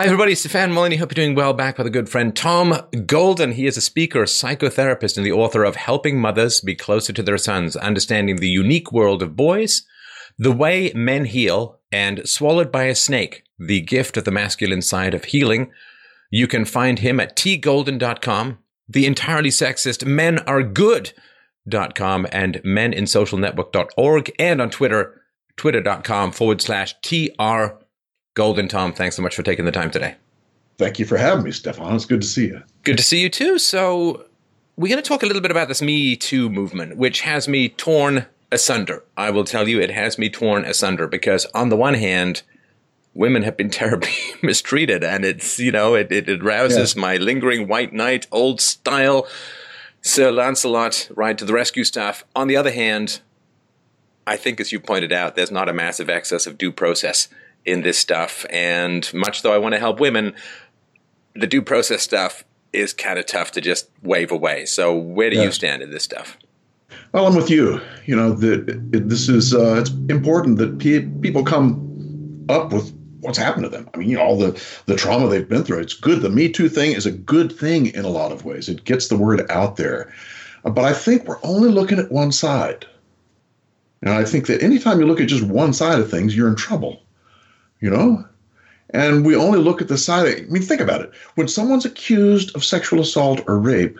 Hi, everybody. Stefan Molyneux. Hope you're doing well. Back with a good friend, Tom Golden. He is a speaker, psychotherapist, and the author of Helping Mothers Be Closer to Their Sons, Understanding the Unique World of Boys, The Way Men Heal, and Swallowed by a Snake, The Gift of the Masculine Side of Healing. You can find him at tgolden.com, the entirely sexist Men Are Good.com, and meninsocialnetwork.org, and on Twitter, twitter.com forward slash TR Golden Tom, thanks so much for taking the time today. Thank you for having me, Stefan. It's good to see you. Good to see you too. So, we're going to talk a little bit about this Me Too movement, which has me torn asunder. I will tell you, it has me torn asunder because, on the one hand, women have been terribly mistreated, and it's, you know, it, it, it rouses yeah. my lingering white knight, old style Sir Lancelot, ride to the rescue stuff. On the other hand, I think, as you pointed out, there's not a massive excess of due process in this stuff. And much though I want to help women, the due process stuff is kind of tough to just wave away. So where do you stand in this stuff? Well, I'm with you. You know, the, it, this is uh, it's important that pe- people come up with what's happened to them. I mean, you know, all the the trauma they've been through. It's good. The Me Too thing is a good thing in a lot of ways. It gets the word out there. But I think we're only looking at one side. And I think that anytime you look at just one side of things, you're in trouble you know? And we only look at the side. I mean, think about it. When someone's accused of sexual assault or rape,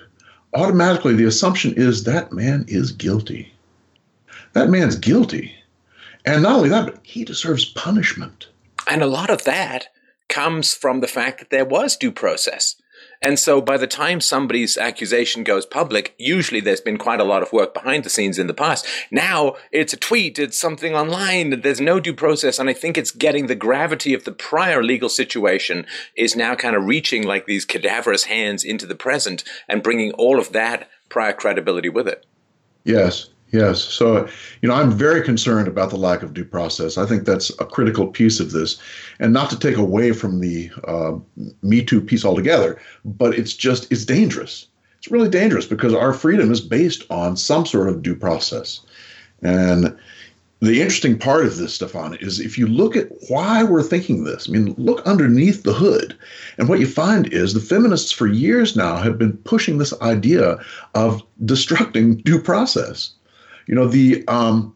automatically the assumption is that man is guilty. That man's guilty. And not only that, but he deserves punishment. And a lot of that comes from the fact that there was due process. And so by the time somebody's accusation goes public, usually there's been quite a lot of work behind the scenes in the past. Now it's a tweet, it's something online, there's no due process. And I think it's getting the gravity of the prior legal situation is now kind of reaching like these cadaverous hands into the present and bringing all of that prior credibility with it. Yes. Yes. So, you know, I'm very concerned about the lack of due process. I think that's a critical piece of this. And not to take away from the uh, Me Too piece altogether, but it's just, it's dangerous. It's really dangerous because our freedom is based on some sort of due process. And the interesting part of this, Stefan, is if you look at why we're thinking this, I mean, look underneath the hood. And what you find is the feminists for years now have been pushing this idea of destructing due process. You know, the um,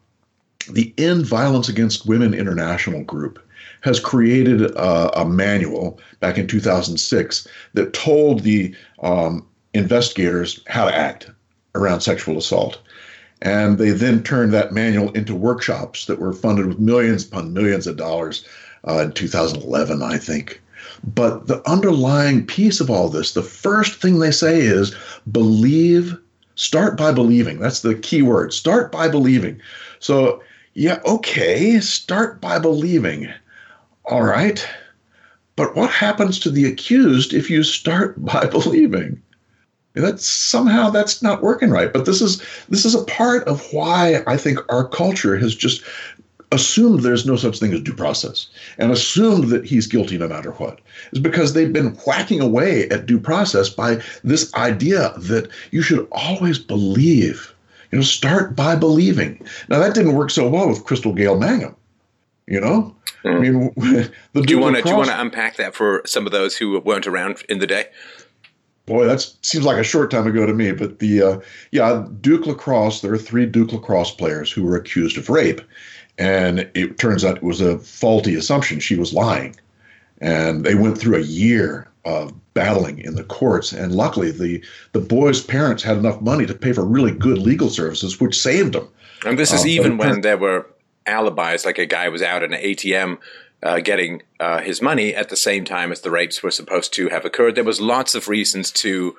the End Violence Against Women International group has created a, a manual back in 2006 that told the um, investigators how to act around sexual assault. And they then turned that manual into workshops that were funded with millions upon millions of dollars uh, in 2011, I think. But the underlying piece of all this, the first thing they say is believe Start by believing. That's the key word. Start by believing. So, yeah, okay, start by believing. All right. But what happens to the accused if you start by believing? That's somehow that's not working right. But this is this is a part of why I think our culture has just assumed there's no such thing as due process and assumed that he's guilty no matter what is because they've been whacking away at due process by this idea that you should always believe you know start by believing. Now that didn't work so well with Crystal Gail Mangum you know? Mm. i mean the do you want to do you want to unpack that for some of those who weren't around in the day? Boy that seems like a short time ago to me but the uh, yeah duke lacrosse there are three duke lacrosse players who were accused of rape and it turns out it was a faulty assumption. She was lying. And they went through a year of battling in the courts. And luckily, the, the boys' parents had enough money to pay for really good legal services, which saved them. And this is uh, even when there were alibis, like a guy was out in an ATM uh, getting uh, his money at the same time as the rapes were supposed to have occurred. There was lots of reasons to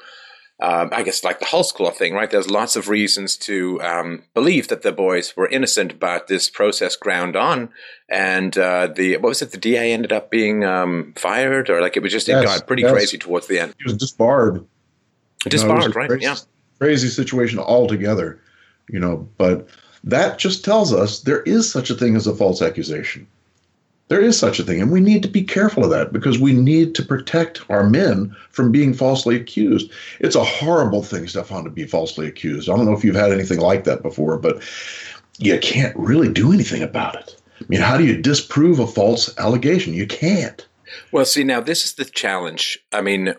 um, I guess like the Holtzclaw thing, right? There's lots of reasons to um, believe that the boys were innocent, but this process ground on, and uh, the what was it? The DA ended up being um, fired, or like it was just yes, it got pretty crazy towards the end. He was disbarred. Disbarred, you know, right? Crazy, yeah. Crazy situation altogether, you know. But that just tells us there is such a thing as a false accusation. There is such a thing, and we need to be careful of that because we need to protect our men from being falsely accused. It's a horrible thing, Stefan, to be falsely accused. I don't know if you've had anything like that before, but you can't really do anything about it. I mean, how do you disprove a false allegation? You can't. Well, see, now this is the challenge. I mean,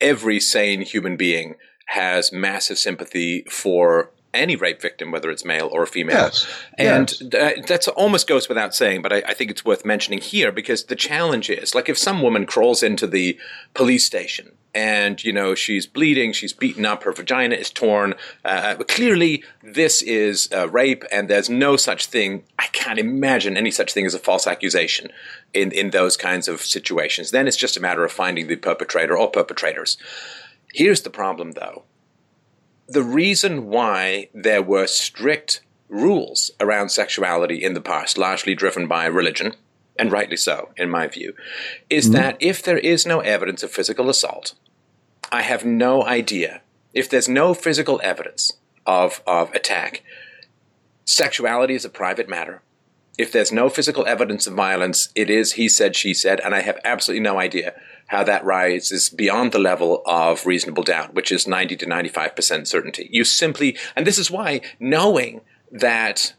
every sane human being has massive sympathy for any rape victim, whether it's male or female. Yes. And yes. Th- that's almost goes without saying, but I, I, think it's worth mentioning here because the challenge is like if some woman crawls into the police station and, you know, she's bleeding, she's beaten up, her vagina is torn. Uh, clearly, this is uh, rape and there's no such thing. I can't imagine any such thing as a false accusation in, in those kinds of situations. Then it's just a matter of finding the perpetrator or perpetrators. Here's the problem, though the reason why there were strict rules around sexuality in the past, largely driven by religion, and rightly so, in my view, is mm-hmm. that if there is no evidence of physical assault, I have no idea. If there's no physical evidence of, of attack, sexuality is a private matter. If there's no physical evidence of violence, it is he said, she said, and I have absolutely no idea how that rises beyond the level of reasonable doubt, which is 90 to 95% certainty. You simply, and this is why knowing that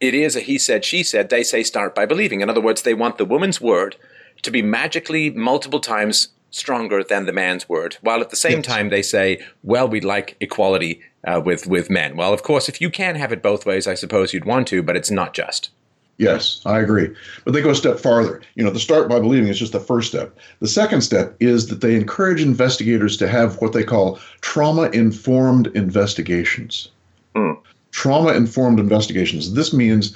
it is a he said, she said, they say start by believing. In other words, they want the woman's word to be magically multiple times stronger than the man's word, while at the same yes. time they say, well, we'd like equality uh, with, with men. Well, of course, if you can have it both ways, I suppose you'd want to, but it's not just. Yes, I agree. But they go a step farther. You know, the start by believing is just the first step. The second step is that they encourage investigators to have what they call trauma informed investigations. Mm. Trauma informed investigations. This means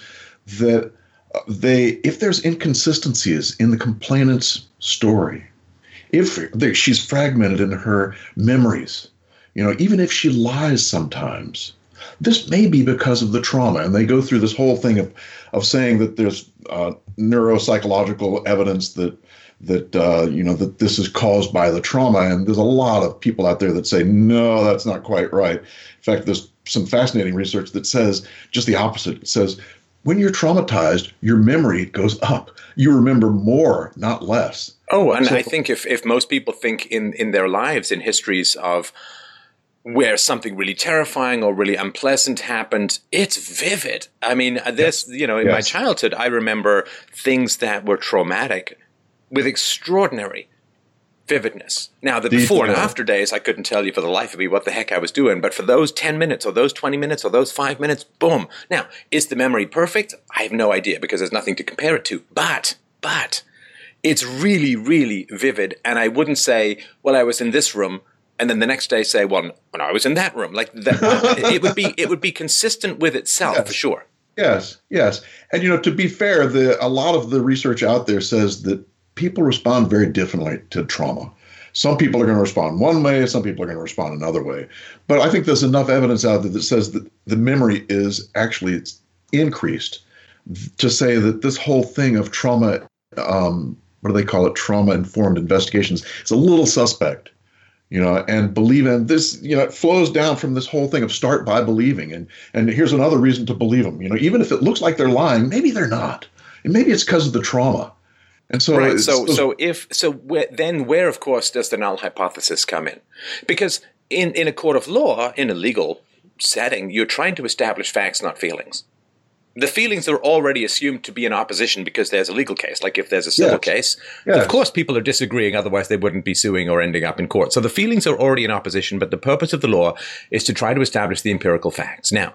that uh, they, if there's inconsistencies in the complainant's story, if they, she's fragmented in her memories, you know, even if she lies sometimes, this may be because of the trauma. And they go through this whole thing of, of saying that there's uh, neuropsychological evidence that that uh, you know that this is caused by the trauma. And there's a lot of people out there that say no, that's not quite right. In fact, there's some fascinating research that says just the opposite. It says when you're traumatized, your memory goes up. You remember more, not less. Oh, and so, I think if, if most people think in, in their lives, in histories of where something really terrifying or really unpleasant happened, it's vivid. I mean, uh, this, yes. you know, in yes. my childhood, I remember things that were traumatic with extraordinary vividness. Now, the before and after days, I couldn't tell you for the life of me what the heck I was doing, but for those 10 minutes or those 20 minutes or those five minutes, boom. Now, is the memory perfect? I have no idea because there's nothing to compare it to. But, but, it's really, really vivid. And I wouldn't say, well, I was in this room and then the next day say, "Well, when I was in that room," like that, it would be it would be consistent with itself yes. for sure. Yes, yes, and you know, to be fair, the a lot of the research out there says that people respond very differently to trauma. Some people are going to respond one way, some people are going to respond another way. But I think there's enough evidence out there that says that the memory is actually increased to say that this whole thing of trauma, um, what do they call it, trauma informed investigations, is a little suspect you know, and believe in this, you know, it flows down from this whole thing of start by believing. And and here's another reason to believe them. You know, even if it looks like they're lying, maybe they're not. And maybe it's because of the trauma. And so, right. So, so if so, where, then where, of course, does the null hypothesis come in? Because in in a court of law, in a legal setting, you're trying to establish facts, not feelings the feelings are already assumed to be in opposition because there's a legal case. Like if there's a civil yes. case, yes. of course people are disagreeing, otherwise they wouldn't be suing or ending up in court. So the feelings are already in opposition, but the purpose of the law is to try to establish the empirical facts. Now,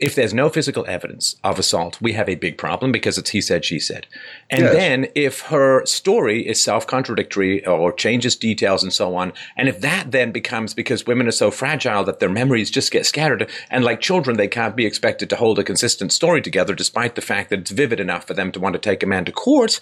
if there's no physical evidence of assault, we have a big problem because it's he said, she said. And yes. then if her story is self contradictory or changes details and so on, and if that then becomes because women are so fragile that their memories just get scattered, and like children, they can't be expected to hold a consistent story together despite the fact that it's vivid enough for them to want to take a man to court,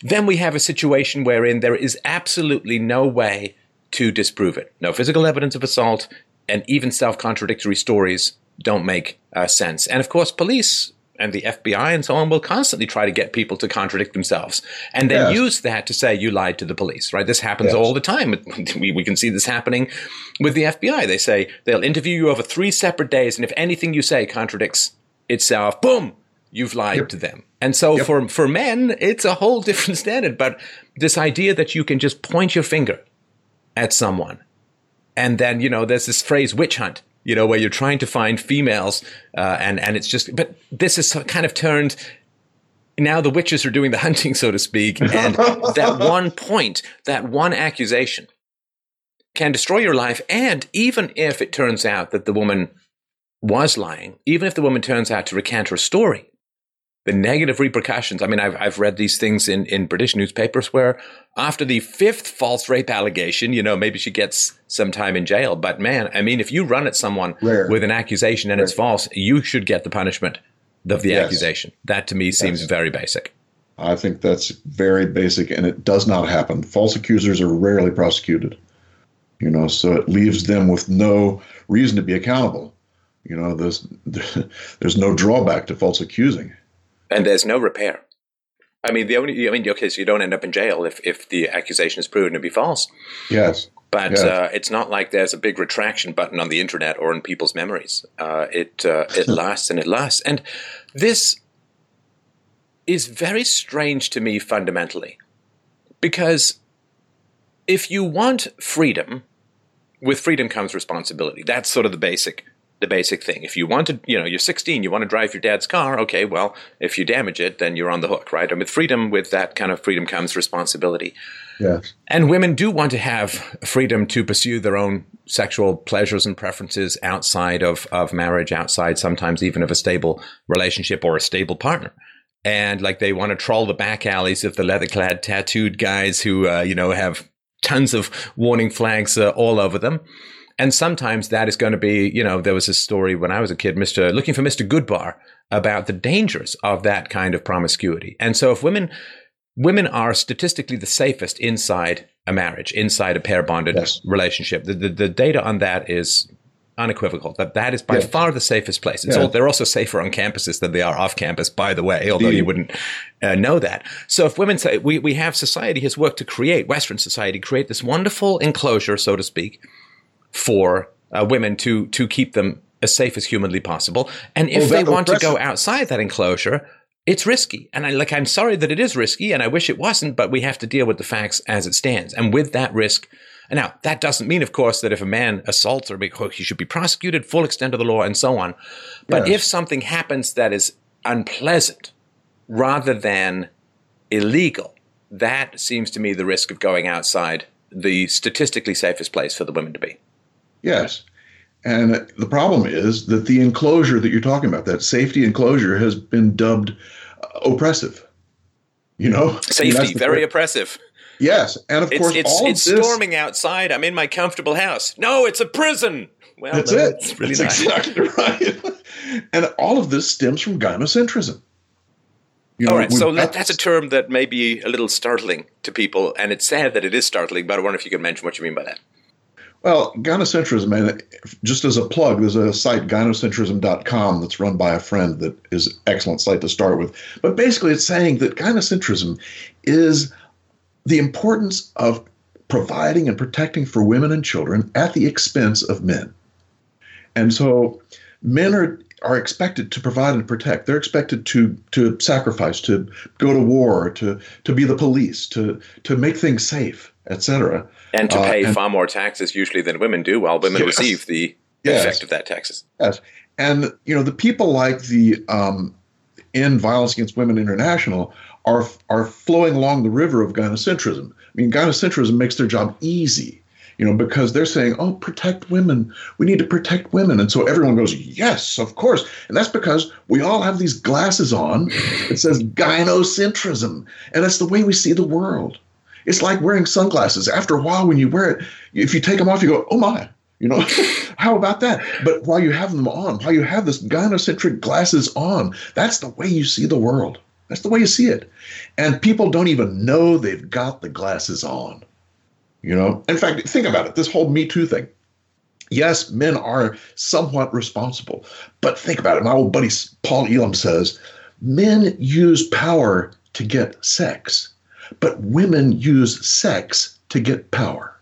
then we have a situation wherein there is absolutely no way to disprove it. No physical evidence of assault, and even self contradictory stories don't make uh, sense. And of course, police and the FBI and so on will constantly try to get people to contradict themselves and then yes. use that to say you lied to the police, right? This happens yes. all the time. We, we can see this happening with the FBI. They say they'll interview you over three separate days, and if anything you say contradicts itself, boom, you've lied yep. to them. And so yep. for, for men, it's a whole different standard. But this idea that you can just point your finger at someone and then, you know, there's this phrase witch hunt you know, where you're trying to find females, uh, and and it's just, but this is kind of turned now the witches are doing the hunting, so to speak. And that one point, that one accusation can destroy your life. And even if it turns out that the woman was lying, even if the woman turns out to recant her story, the negative repercussions. I mean, I've, I've read these things in, in British newspapers where after the fifth false rape allegation, you know, maybe she gets some time in jail. But man, I mean, if you run at someone Rare. with an accusation and Rare. it's false, you should get the punishment of the yes. accusation. That to me seems yes. very basic. I think that's very basic and it does not happen. False accusers are rarely prosecuted. You know, so it leaves them with no reason to be accountable. You know, there's there's no drawback to false accusing and there's no repair. I mean, the only, I mean, okay, so you don't end up in jail if, if the accusation is proven to be false. Yes. But yes. Uh, it's not like there's a big retraction button on the internet or in people's memories. Uh, it uh, it lasts and it lasts, and this is very strange to me fundamentally, because if you want freedom, with freedom comes responsibility. That's sort of the basic the basic thing. If you want to, you know, you're 16, you want to drive your dad's car, okay, well, if you damage it, then you're on the hook, right? And with freedom, with that kind of freedom comes responsibility. Yes. And women do want to have freedom to pursue their own sexual pleasures and preferences outside of, of marriage, outside sometimes even of a stable relationship or a stable partner. And like they want to troll the back alleys of the leather clad tattooed guys who, uh, you know, have tons of warning flags uh, all over them. And sometimes that is going to be, you know, there was a story when I was a kid, Mr. looking for Mr. Goodbar about the dangers of that kind of promiscuity. And so if women women are statistically the safest inside a marriage, inside a pair bonded yes. relationship. The, the, the data on that is unequivocal that that is by yeah. far the safest place. Yeah. All, they're also safer on campuses than they are off campus, by the way, although you wouldn't uh, know that. So if women say, we, we have society has worked to create, Western society, create this wonderful enclosure, so to speak, for uh, women to to keep them as safe as humanly possible. And if they want to go outside that enclosure, it's risky. And I like I'm sorry that it is risky, and I wish it wasn't, but we have to deal with the facts as it stands. And with that risk, and now that doesn't mean, of course, that if a man assaults or he should be prosecuted, full extent of the law, and so on. But yes. if something happens that is unpleasant rather than illegal, that seems to me the risk of going outside the statistically safest place for the women to be. Yes. And the problem is that the enclosure that you're talking about, that safety enclosure, has been dubbed uh, oppressive. You know, safety I mean, very part. oppressive. Yes, and of it's, course, it's, all it's this, storming outside. I'm in my comfortable house. No, it's a prison. Well, that's no, it. It's really that's exactly right. and all of this stems from gynocentrism. You know, all right, so that's a term that may be a little startling to people, and it's sad that it is startling. But I wonder if you could mention what you mean by that. Well, gynocentrism, and just as a plug, there's a site, gynocentrism.com, that's run by a friend that is an excellent site to start with. But basically, it's saying that gynocentrism is the importance of providing and protecting for women and children at the expense of men. And so men are are expected to provide and protect. They're expected to to sacrifice, to go to war, to to be the police, to to make things safe, etc and to uh, pay uh, and, far more taxes usually than women do, while women yes, receive the yes, effect of that taxes. Yes, and you know the people like the um, End Violence Against Women International are are flowing along the river of gynocentrism. I mean, gynocentrism makes their job easy, you know, because they're saying, "Oh, protect women. We need to protect women," and so everyone goes, "Yes, of course." And that's because we all have these glasses on. It says gynocentrism, and that's the way we see the world. It's like wearing sunglasses. After a while, when you wear it, if you take them off, you go, oh my, you know, how about that? But while you have them on, while you have this gynocentric glasses on, that's the way you see the world. That's the way you see it. And people don't even know they've got the glasses on. You know, in fact, think about it this whole Me Too thing. Yes, men are somewhat responsible, but think about it. My old buddy Paul Elam says men use power to get sex but women use sex to get power.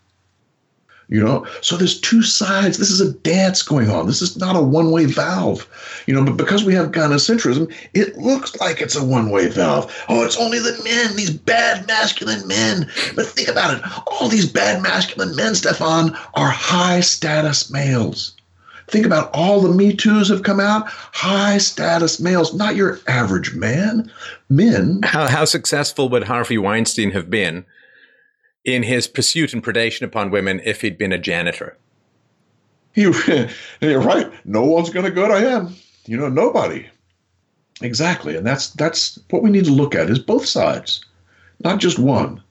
You know, so there's two sides. This is a dance going on. This is not a one way valve. You know, but because we have gynocentrism, it looks like it's a one way valve. Oh, it's only the men, these bad masculine men. But think about it all these bad masculine men, Stefan, are high status males. Think about all the Me Too's have come out. High status males, not your average man. Men. How, how successful would Harvey Weinstein have been in his pursuit and predation upon women if he'd been a janitor? He, you're right. No one's going to go to him. You know, nobody. Exactly, and that's that's what we need to look at is both sides, not just one.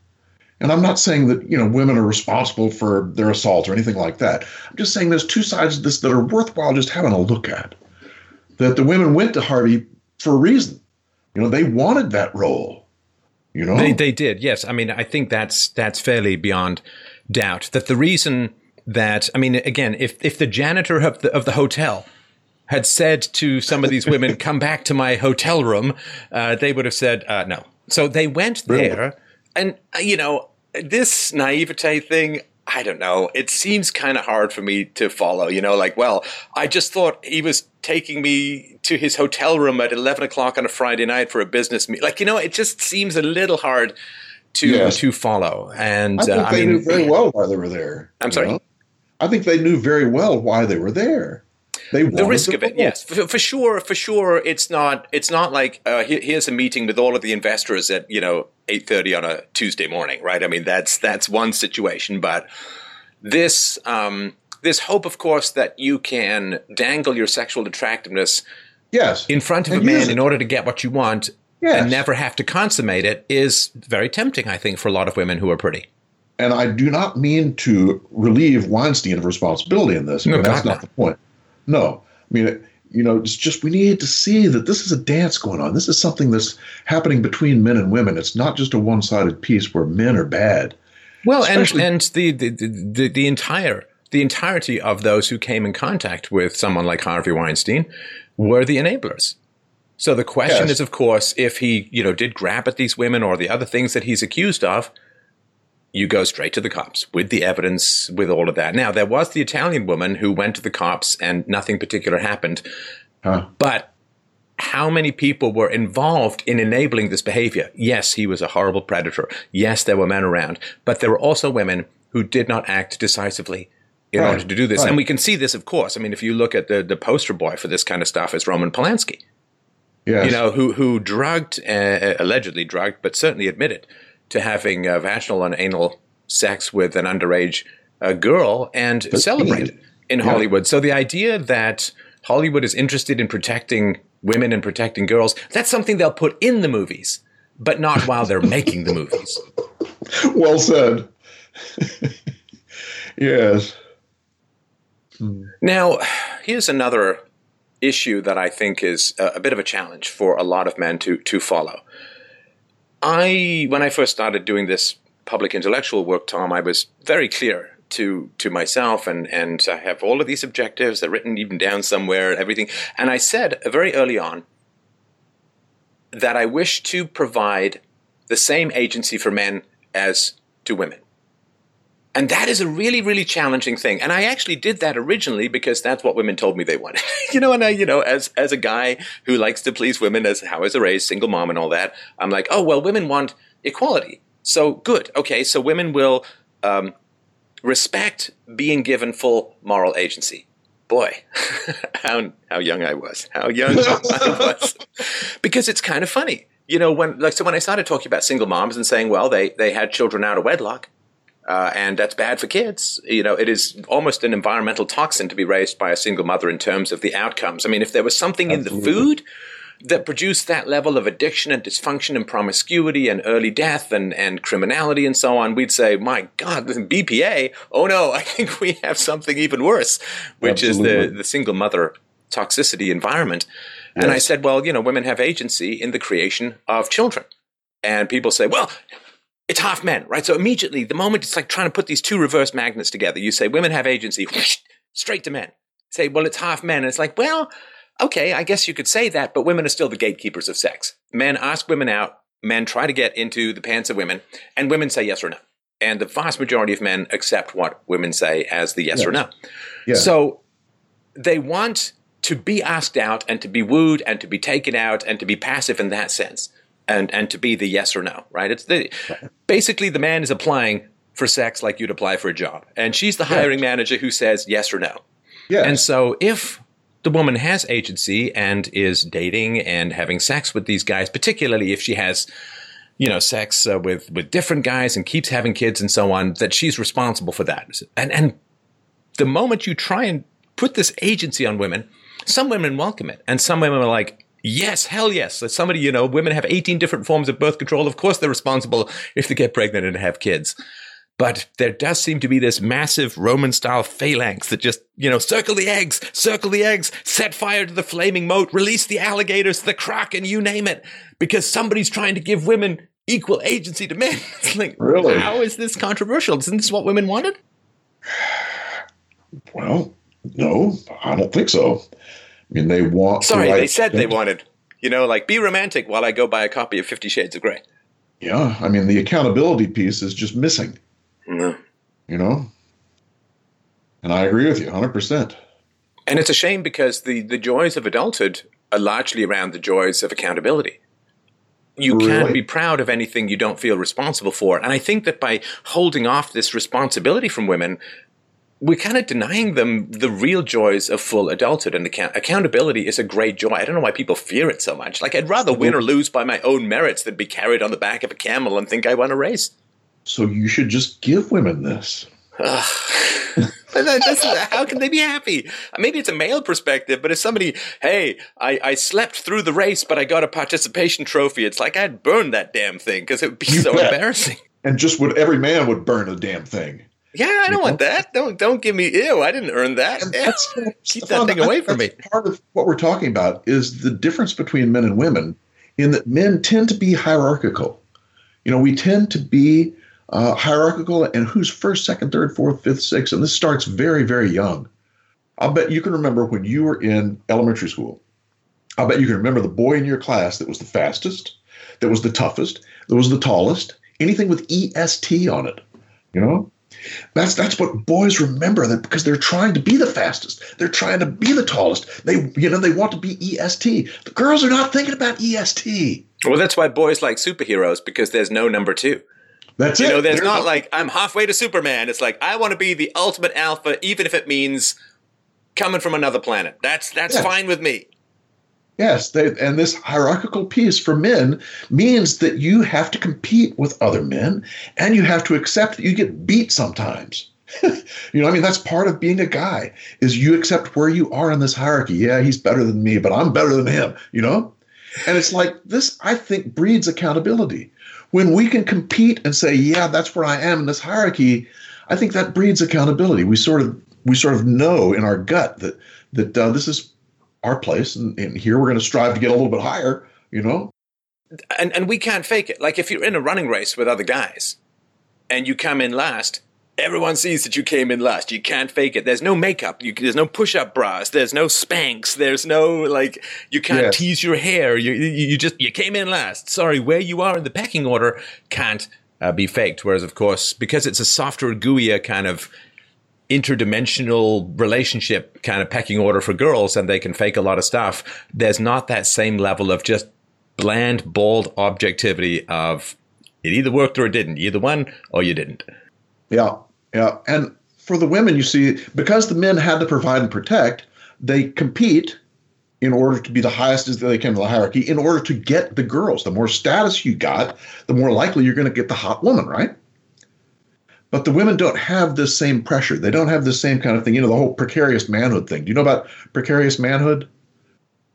And I'm not saying that you know women are responsible for their assault or anything like that. I'm just saying there's two sides of this that are worthwhile just having a look at. That the women went to Harvey for a reason. You know, they wanted that role. You know, they they did. Yes, I mean, I think that's that's fairly beyond doubt that the reason that I mean, again, if if the janitor of the of the hotel had said to some of these women, "Come back to my hotel room," uh, they would have said uh, no. So they went there, and uh, you know this naivete thing. I don't know. It seems kind of hard for me to follow. You know, like, well, I just thought he was taking me to his hotel room at eleven o'clock on a Friday night for a business meet. Like, you know, it just seems a little hard to Yes. to follow. And I think uh, I they mean, knew very well why they were there. I'm sorry? know? I think they knew very well why they were there. They the risk of it yes for, for sure for sure it's not it's not like uh, here, here's a meeting with all of the investors at you know 8.30 on a tuesday morning right i mean that's that's one situation but this um, this hope of course that you can dangle your sexual attractiveness Yes. in front of a And use man in order to get what you want Yes. and never have to consummate it is very tempting i think for a lot of women who are pretty And I do not mean to relieve Weinstein of responsibility in this. No, that's not the point. No. I mean, you know, it's just we need to see that this is a dance going on. This is something that's happening between men and women. It's not just a one sided piece where men are bad. Well, and and the, the the the entire the entirety of those who came in contact with someone like Harvey Weinstein were the enablers. So the question Yes. is, of course, if he you know did grab at these women or the other things that he's accused of, you go straight to the cops with the evidence, with all of that. Now there was the Italian woman who went to the cops and nothing particular happened, Huh? but how many people were involved in enabling this behavior? Yes, he was a horrible predator. Yes, there were men around, but there were also women who did not act decisively in Right, order to do this. right. And we can see this, of course. I mean, if you look at the, the poster boy for this kind of stuff is Roman Polanski, Yes. you know, who, who drugged, uh, allegedly drugged, but certainly admitted to having uh, vaginal and anal sex with an underage uh, girl and celebrated in Yeah. Hollywood. So the idea that Hollywood is interested in protecting women and protecting girls, that's something they'll put in the movies, but not while they're making the movies. well said. yes. Hmm. Now, here's another issue that I think is a, a bit of a challenge for a lot of men to to follow. I, when I first started doing this public intellectual work, Tom, I was very clear to to myself, and and I have all of these objectives. They're written even down somewhere and everything. And I said very early on that I wish to provide the same agency for men as to women. And that is a really, really challenging thing. And I actually did that originally because that's what women told me they wanted. you know, and I, you know, as as a guy who likes to please women, as how I was raised, single mom and all that, I'm like, oh well, women want equality. So good. Okay, so women will um, respect being given full moral agency. Boy, how how young I was. How young I was. Because it's kind of funny. You know, when like so when I started talking about single moms and saying, well, they they had children out of wedlock, uh, and that's bad for kids. You know, it is almost an environmental toxin to be raised by a single mother in terms of the outcomes. I mean, if there was something in the food that produced that level of addiction and dysfunction and promiscuity and early death and, and criminality and so on, we'd say, my God, BPA, oh no, I think we have something even worse, which is the, the single mother toxicity environment. And I said, well, you know, women have agency in the creation of children. And people say, well, it's half men, right? So immediately, the moment it's like trying to put these two reverse magnets together, you say women have agency, whoosh, straight to men. Say, well, it's half men. And it's like, well, okay, I guess you could say that, but women are still the gatekeepers of sex. Men ask women out, men try to get into the pants of women, and women say yes or no. And the vast majority of men accept what women say as the yes or no. Yeah. So they want to be asked out and to be wooed and to be taken out and to be passive in that sense and and to be the yes or no, right? It's the basically the man is applying for sex like you'd apply for a job. And she's the hiring manager who says yes or no. Yes. And so if the woman has agency and is dating and having sex with these guys, particularly if she has, you know, sex uh, with with different guys and keeps having kids and so on, that she's responsible for that. And and the moment you try and put this agency on women, some women welcome it, and some women are like. Yes, hell yes. Somebody, you know, women have 18 different forms of birth control. Of course, they're responsible if they get pregnant and have kids. But there does seem to be this massive Roman style phalanx that just, you know, circle the eggs, circle the eggs, set fire to the flaming moat, release the alligators, the kraken, you name it, because somebody's trying to give women equal agency to men. It's like, Really? how is this controversial? Isn't this what women wanted? Well, no, I don't think so. I mean, they want. the Sorry, right they said they wanted, you know, like be romantic while I go buy a copy of Fifty Shades of Grey. Yeah, I mean, the accountability piece is just missing. No. You know. And I agree with you, hundred percent. And it's a shame because the, the joys of adulthood are largely around the joys of accountability. You can't be proud of anything you don't feel responsible for. And I think that by holding off this responsibility from women, we're kind of denying them the real joys of full adulthood. And account- accountability is a great joy. I don't know why people fear it so much. Like, I'd rather win or lose by my own merits than be carried on the back of a camel and think I won a race. So you should just give women this. But that- that's- how can they be happy? Maybe it's a male perspective, but if somebody, hey, I, I slept through the race, but I got a participation trophy, it's like I'd burn that damn thing because it would be You so bet. embarrassing. And just would every man would burn a damn thing. Yeah, I don't want that. Don't don't give me ew. I didn't earn that. That's, Keep that thing away from me. Part of what we're talking about is the difference between men and women, in that men tend to be hierarchical. You know, we tend to be uh, hierarchical and who's first, second, third, fourth, fifth, sixth, and this starts very, very young. I'll bet you can remember when you were in elementary school. I'll bet you can remember the boy in your class that was the fastest, that was the toughest, that was the tallest, anything with EST on it. You know? That's that's what boys remember that because they're trying to be the fastest. They're trying to be the tallest. They you know they want to be EST. The girls are not thinking about EST. Well, that's why boys like superheroes because there's no number two. That's it. You it. know, there's They're not like I'm halfway to Superman. It's like I want to be the ultimate alpha, even if it means coming from another planet. That's that's Yeah. fine with me. Yes, they, and this hierarchical piece for men means that you have to compete with other men and you have to accept that you get beat sometimes. you know, I mean, that's part of being a guy is you accept where you are in this hierarchy. Yeah, he's better than me, but I'm better than him, you know? And it's like this, I think, breeds accountability. When we can compete and say, yeah, that's where I am in this hierarchy, I think that breeds accountability. We sort of we sort of know in our gut that that uh, this is our place, and, and here we're going to strive to get a little bit higher. You know, and and we can't fake it. Like if you're in a running race with other guys and you come in last, everyone sees that you came in last. You can't fake it. There's no makeup. You, there's no push-up bras. There's no Spanx. There's no like you can't Yes. tease your hair. You, you you just you came in last. Sorry, where you are in the pecking order can't uh, be faked. Whereas of course, because it's a softer, gooier kind of interdimensional relationship kind of pecking order for girls and they can fake a lot of stuff there's not that same level of just bland bald objectivity of it either worked or it didn't either won or you didn't yeah, yeah. And for the women, you see, because the men had to provide and protect, they compete in order to be the highest as they can in the hierarchy. In order to get the girls, the more status you got, the more likely you're going to get the hot woman, right? But the women don't have this same pressure. They don't have the same kind of thing. You know, the whole precarious manhood thing. Do you know about precarious manhood?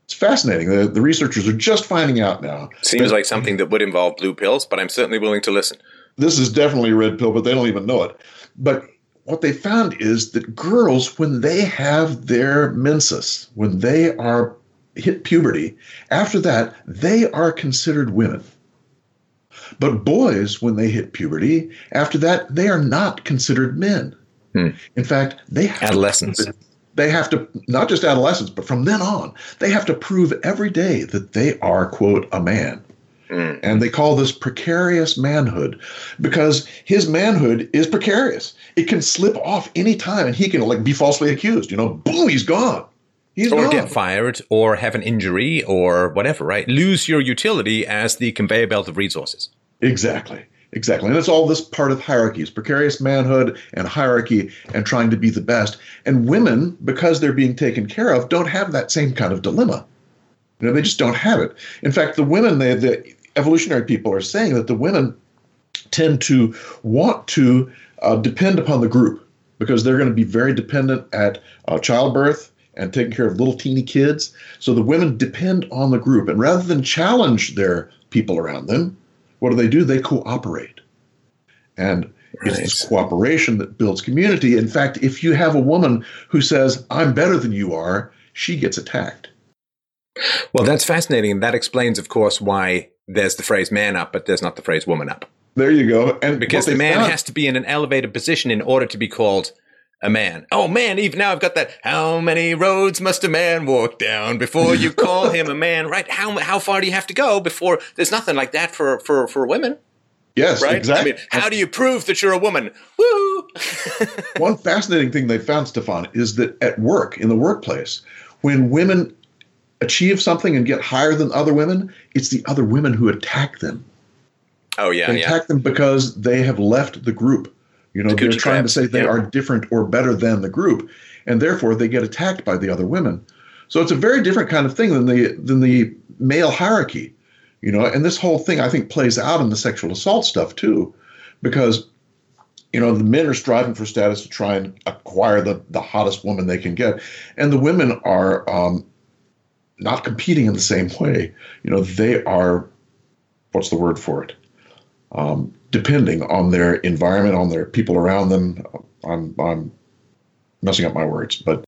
It's fascinating. The, the researchers are just finding out now. seems like something that would involve blue pills but i'm certainly willing to listen This is definitely a red pill, but they don't even know it. But what they found is that girls, when they have their menses, when they are hit puberty, after that, they are considered women. But boys, when they hit puberty, after that, they are not considered men. Hmm. In fact, they have Adolescence. To, they have to not just adolescence, but from then on, they have to prove every day that they are quote a man. Mm. And they call this precarious manhood because his manhood is precarious. It can slip off any time and he can like be falsely accused. You know, boom, he's gone. He's or gone. get fired or have an injury or whatever right lose your utility as the conveyor belt of resources Exactly. Exactly. And it's all this part of hierarchies, precarious manhood and hierarchy and trying to be the best. And women, because they're being taken care of, don't have that same kind of dilemma. You know, they just don't have it. In fact, the women, they, the evolutionary people are saying that the women tend to want to uh, depend upon the group because they're going to be very dependent at uh, childbirth and taking care of little teeny kids. So the women depend on the group. And rather than challenge their people around them, what do they do? They cooperate. And right. it's this cooperation that builds community. In fact, if you have a woman who says, I'm better than you are, she gets attacked. Well, that's fascinating. And that explains, of course, why there's the phrase man up, but there's not the phrase woman up. There you go. And because the man has to be in an elevated position in order to be called a man. Oh man, even now I've got that. How many roads must a man walk down before you call him a man? Right? How how far do you have to go before? There's nothing like that for for for women. Yes, right. Exactly. I mean, how do you prove that you're a woman? Woo! One fascinating thing they found, Stefan, is that at work, in the workplace, when women achieve something and get higher than other women, it's the other women who attack them. Oh yeah, they yeah. attack them because they have left the group. You know, they're trying to say they yeah. are different or better than the group, and therefore they get attacked by the other women. So it's a very different kind of thing than the than the male hierarchy. You know, and this whole thing I think plays out in the sexual assault stuff too, because you know the men are striving for status to try and acquire the the hottest woman they can get, and the women are um, not competing in the same way. You know, they are what's the word for it? um, depending on their environment, on their people around them. I'm, I'm messing up my words, but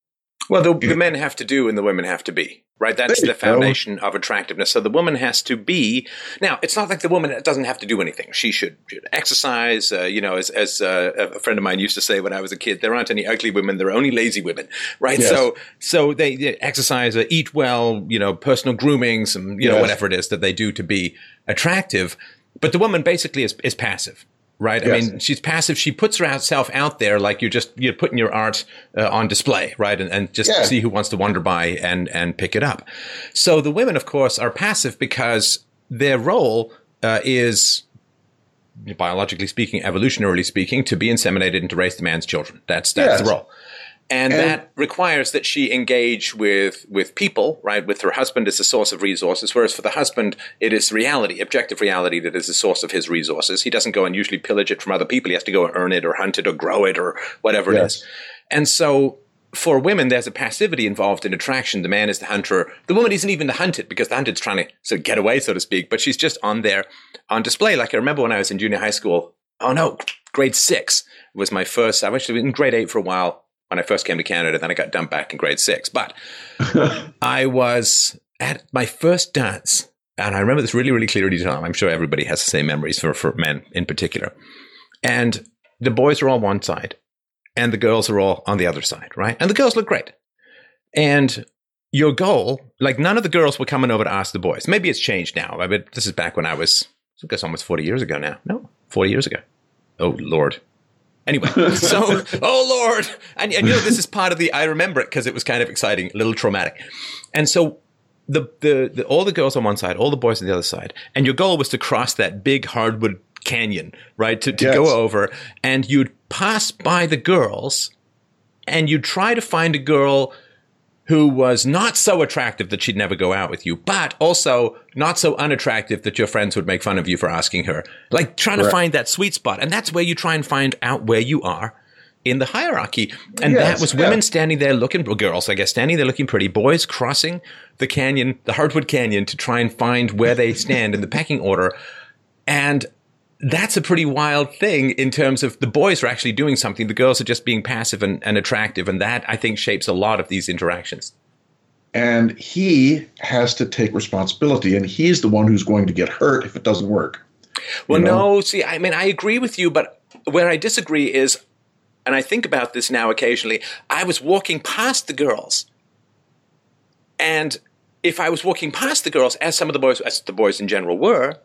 well, the, the men have to do and the women have to be right. That's the foundation go. of attractiveness. So the woman has to be. Now, it's not like the woman doesn't have to do anything. She should, should exercise. Uh, you know, as as uh, a friend of mine used to say when I was a kid, there aren't any ugly women. There are only lazy women. Right. Yes. So so they, they exercise, uh, eat well. You know, personal grooming, some you yes. know whatever it is that they do to be attractive. But the woman basically is, is passive, right? Yes. I mean, she's passive. She puts herself out there like you're just you're putting your art uh, on display, right? And, and just yeah. see who wants to wander by and and pick it up. So the women, of course, are passive because their role uh, is biologically speaking, evolutionarily speaking, to be inseminated and to raise the man's children. That's that's yes. the role. And, and, that requires that she engage with with people, right? With her husband as a source of resources, whereas for the husband, it is reality, objective reality, that is the source of his resources. He doesn't go and usually pillage it from other people. He has to go and earn it, or hunt it, or grow it, or whatever yes. it is. And so, for women, there's a passivity involved in attraction. The man is the hunter. The woman isn't even the hunted because the hunted's trying to sort of get away, so to speak. But she's just on there on display. Like I remember when I was in junior high school. Oh no, grade six was my first. I actually been in grade eight for a while when I first came to Canada. Then I got dumped back in grade six. But I was at my first dance, and I remember this really, really clearly. Time. I'm sure everybody has the same memories for for men in particular. And the boys are on one side, and the girls are all on the other side, right? And the girls look great. And your goal, like none of the girls were coming over to ask the boys. Maybe it's changed now. I mean, this is back when I was, I guess, almost 40 years ago now. No, 40 years ago. Oh, Lord. Anyway, so, oh Lord. And, and, you know, this is part of the, I remember it because it was kind of exciting, a little traumatic. And so the, the, the, all the girls on one side, all the boys on the other side. And your goal was to cross that big hardwood canyon, right? To, to yes. go over and you'd pass by the girls and you'd try to find a girl who was not so attractive that she'd never go out with you, but also not so unattractive that your friends would make fun of you for asking her. Like trying to find that sweet spot. And that's where you try and find out where you are in the hierarchy. And yes, that was women yeah. standing there looking, girls, I guess, standing there looking pretty, boys crossing the canyon, the Hardwood Canyon to try and find where they stand in the pecking order. And that's a pretty wild thing in terms of the boys are actually doing something. The girls are just being passive and, and attractive. And that, I think, shapes a lot of these interactions. And he has to take responsibility, and he's the one who's going to get hurt if it doesn't work. Well, know? no, see, I mean, I agree with you, but where I disagree is, and I think about this now occasionally, I was walking past the girls. And if I was walking past the girls, as some of the boys, as the boys in general were,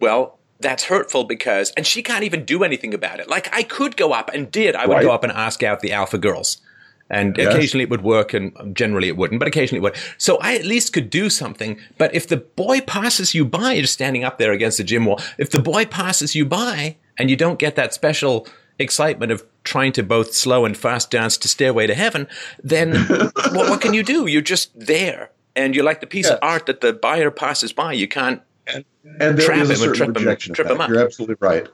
well, that's hurtful because, and she can't even do anything about it. Like I could go up and did, I would right. go up and ask out the alpha girls. And yes. occasionally it would work and generally it wouldn't, but occasionally it would. So I at least could do something. But if the boy passes you by, you're standing up there against the gym wall. If the boy passes you by and you don't get that special excitement of trying to both slow and fast dance to Stairway to Heaven, then what, what, can you do? You're just there. And you're like the piece yes. of art that the buyer passes by. You can't and, and there is a certain rejection. Him, You're absolutely right.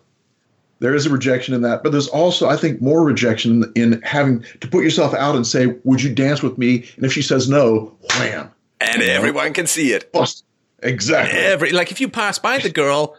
There is a rejection in that, but there's also, I think, more rejection in having to put yourself out and say, "Would you dance with me?" And if she says no, wham! And everyone can see it. Bust. Exactly. Every like if you pass by the girl,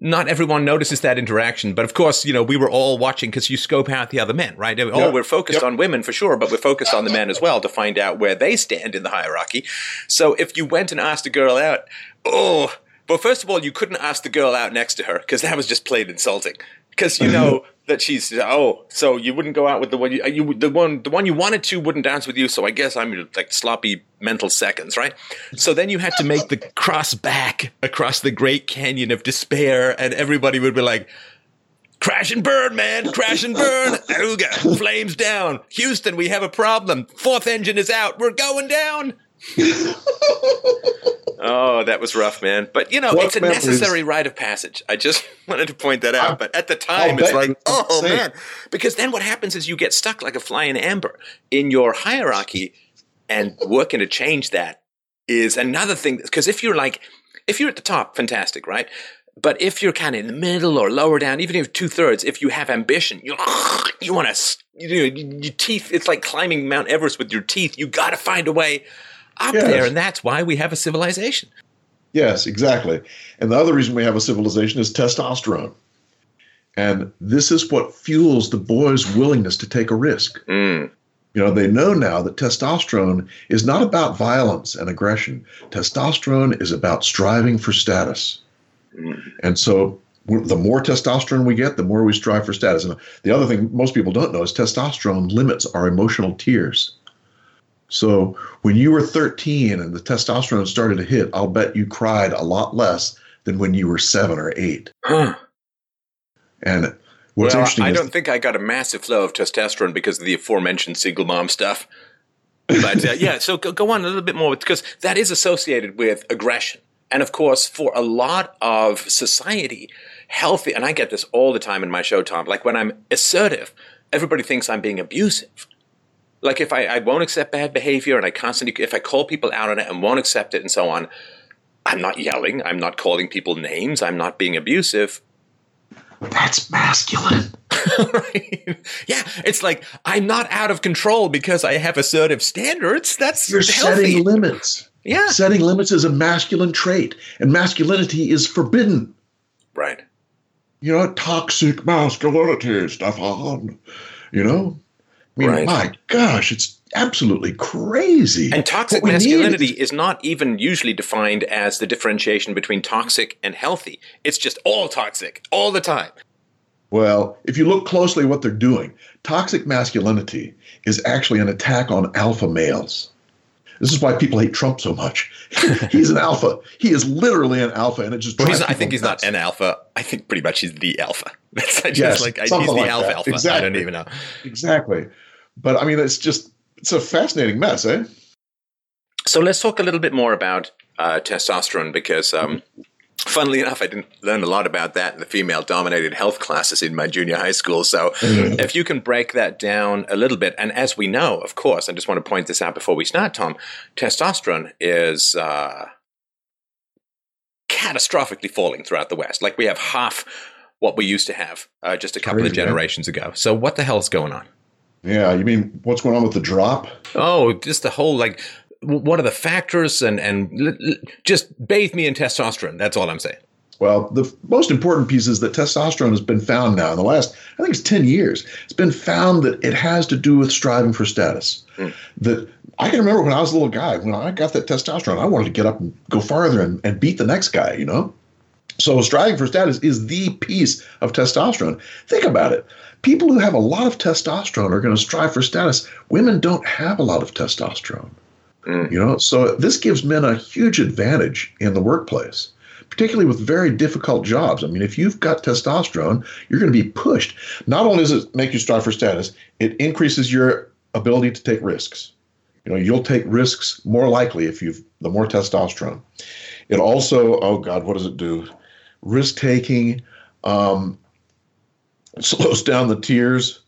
not everyone notices that interaction. But of course, you know, we were all watching because you scope out the other men, right? Oh, yep. we're focused yep. on women for sure, but we're focused on the men as well to find out where they stand in the hierarchy. So if you went and asked a girl out, oh, but first of all, you couldn't ask the girl out next to her because that was just plain insulting. Because you know that she's oh, so you wouldn't go out with the one you, uh, you the one the one you wanted to wouldn't dance with you. So I guess I'm like sloppy mental seconds, right? So then you had to make the cross back across the Great Canyon of Despair, and everybody would be like. Crash and burn, man. Crash and burn. Ooga. Flames down. Houston, we have a problem. Fourth engine is out. We're going down. oh, that was rough, man. But you know, what it's a necessary rite of passage. I just wanted to point that out. But at the time, it's like, oh man, because then what happens is you get stuck like a fly in amber in your hierarchy, and working to change that is another thing. Because if you're like, if you're at the top, fantastic, right? But if you're kind of in the middle or lower down, even if two thirds, if you have ambition, you you want to, you know, your teeth. It's like climbing Mount Everest with your teeth. You got to find a way up yes. there, and that's why we have a civilization. Yes, exactly. And the other reason we have a civilization is testosterone. And this is what fuels the boys' willingness to take a risk. Mm. You know, they know now that testosterone is not about violence and aggression. Testosterone is about striving for status. Mm. And so the more testosterone we get, the more we strive for status. And the other thing most people don't know is testosterone limits our emotional tears. So when you were 13 and the testosterone started to hit, I'll bet you cried a lot less than when you were seven or eight. Huh. And what's well, interesting I don't think I got a massive flow of testosterone because of the aforementioned single mom stuff. But uh, yeah, so go, go on a little bit more because that is associated with aggression. And of course, for a lot of society, healthy, and I get this all the time in my show, Tom, like when I'm assertive, everybody thinks I'm being abusive like if I, I won't accept bad behavior and I constantly, if I call people out on it and won't accept it and so on, I'm not yelling. I'm not calling people names. I'm not being abusive. That's masculine. right? Yeah, it's like I'm not out of control because I have assertive standards. That's you're healthy. setting limits. Yeah, setting limits is a masculine trait, and masculinity is forbidden. Right. You know, toxic masculinity, Stefan. You know, I mean, right. my gosh, it's absolutely crazy. And toxic masculinity is not even usually defined as the differentiation between toxic and healthy. It's just all toxic all the time. Well, if you look closely at what they're doing, toxic masculinity is actually an attack on alpha males. This is why people hate Trump so much. he's an alpha. He is literally an alpha, and it just. Well, I think he's nuts. not an alpha. I think pretty much he's the alpha. That's just yes, like he's the like alpha that. alpha. Exactly. I don't even know. Exactly. But I mean, it's just it's a fascinating mess, eh? So let's talk a little bit more about uh, testosterone because, um, funnily enough, I didn't learn a lot about that in the female-dominated health classes in my junior high school. So mm-hmm. if you can break that down a little bit, and as we know, of course, I just want to point this out before we start, Tom, testosterone is. Uh, catastrophically falling throughout the West. Like we have half what we used to have uh, just a couple Crazy, of generations man. ago. So what the hell's going on? Yeah, you mean what's going on with the drop? Oh, just the whole like what are the factors and and just bathe me in testosterone. That's all I'm saying. Well, the most important piece is that testosterone has been found now in the last, I think it's 10 years. It's been found that it has to do with striving for status. Mm. That I can remember when I was a little guy, when I got that testosterone, I wanted to get up and go farther and, and beat the next guy, you know? So striving for status is the piece of testosterone. Think about it people who have a lot of testosterone are going to strive for status. Women don't have a lot of testosterone. Mm. You know, so this gives men a huge advantage in the workplace, particularly with very difficult jobs. I mean, if you've got testosterone, you're going to be pushed. Not only does it make you strive for status, it increases your ability to take risks. You know, you'll take risks more likely if you've the more testosterone. It also, oh God, what does it do? Risk taking um, slows down the tears.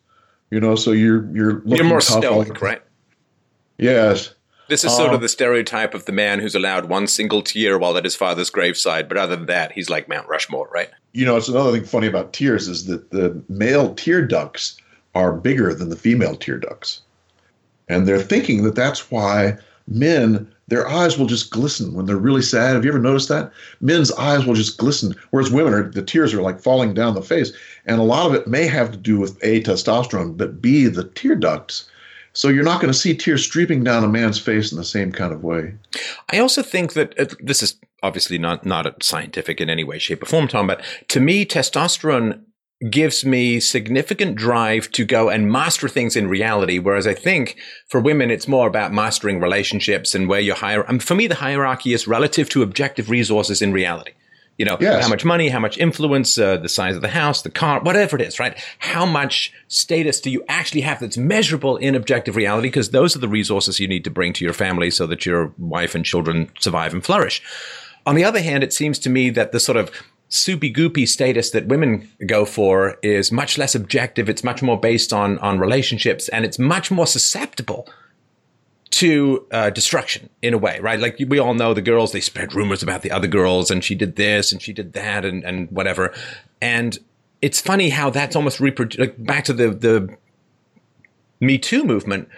You know, so you're you're you're more stoic, right? Yes. This is sort um, of the stereotype of the man who's allowed one single tear while at his father's graveside, but other than that, he's like Mount Rushmore, right? You know, it's another thing funny about tears is that the male tear ducts are bigger than the female tear ducts. And they're thinking that that's why men, their eyes will just glisten when they're really sad. Have you ever noticed that? Men's eyes will just glisten, whereas women are, the tears are like falling down the face. And a lot of it may have to do with A, testosterone, but B, the tear ducts. So you're not going to see tears streaming down a man's face in the same kind of way. I also think that uh, this is obviously not not scientific in any way, shape, or form, Tom. But to me, testosterone gives me significant drive to go and master things in reality. Whereas I think for women, it's more about mastering relationships and where your higher. Um, for me, the hierarchy is relative to objective resources in reality. You know, yes. how much money, how much influence, uh, the size of the house, the car, whatever it is, right? How much status do you actually have that's measurable in objective reality? Because those are the resources you need to bring to your family so that your wife and children survive and flourish. On the other hand, it seems to me that the sort of soupy goopy status that women go for is much less objective. It's much more based on, on relationships and it's much more susceptible to uh, destruction in a way, right? Like we all know the girls, they spread rumors about the other girls and she did this and she did that and, and whatever. And it's funny how that's almost reproduced, like back to the, the Me Too movement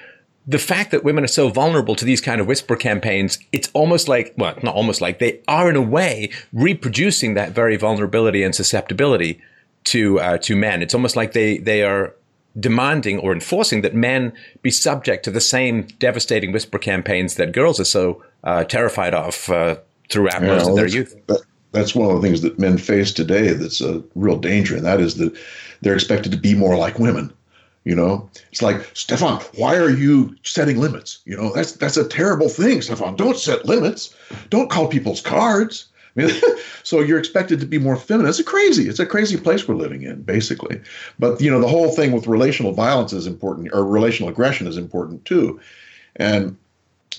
the fact that women are so vulnerable to these kind of whisper campaigns, it's almost like, well, not almost like, they are in a way reproducing that very vulnerability and susceptibility to uh, to men. It's almost like they they are demanding or enforcing that men be subject to the same devastating whisper campaigns that girls are so uh, terrified of uh, throughout yeah, most well, of their youth. That, that's one of the things that men face today that's a real danger, and that is that they're expected to be more like women. You know, it's like Stefan, why are you setting limits? You know, that's that's a terrible thing, Stefan. Don't set limits. Don't call people's cards. Mean, so you're expected to be more feminine. It's a crazy. It's a crazy place we're living in, basically. But you know, the whole thing with relational violence is important, or relational aggression is important too, and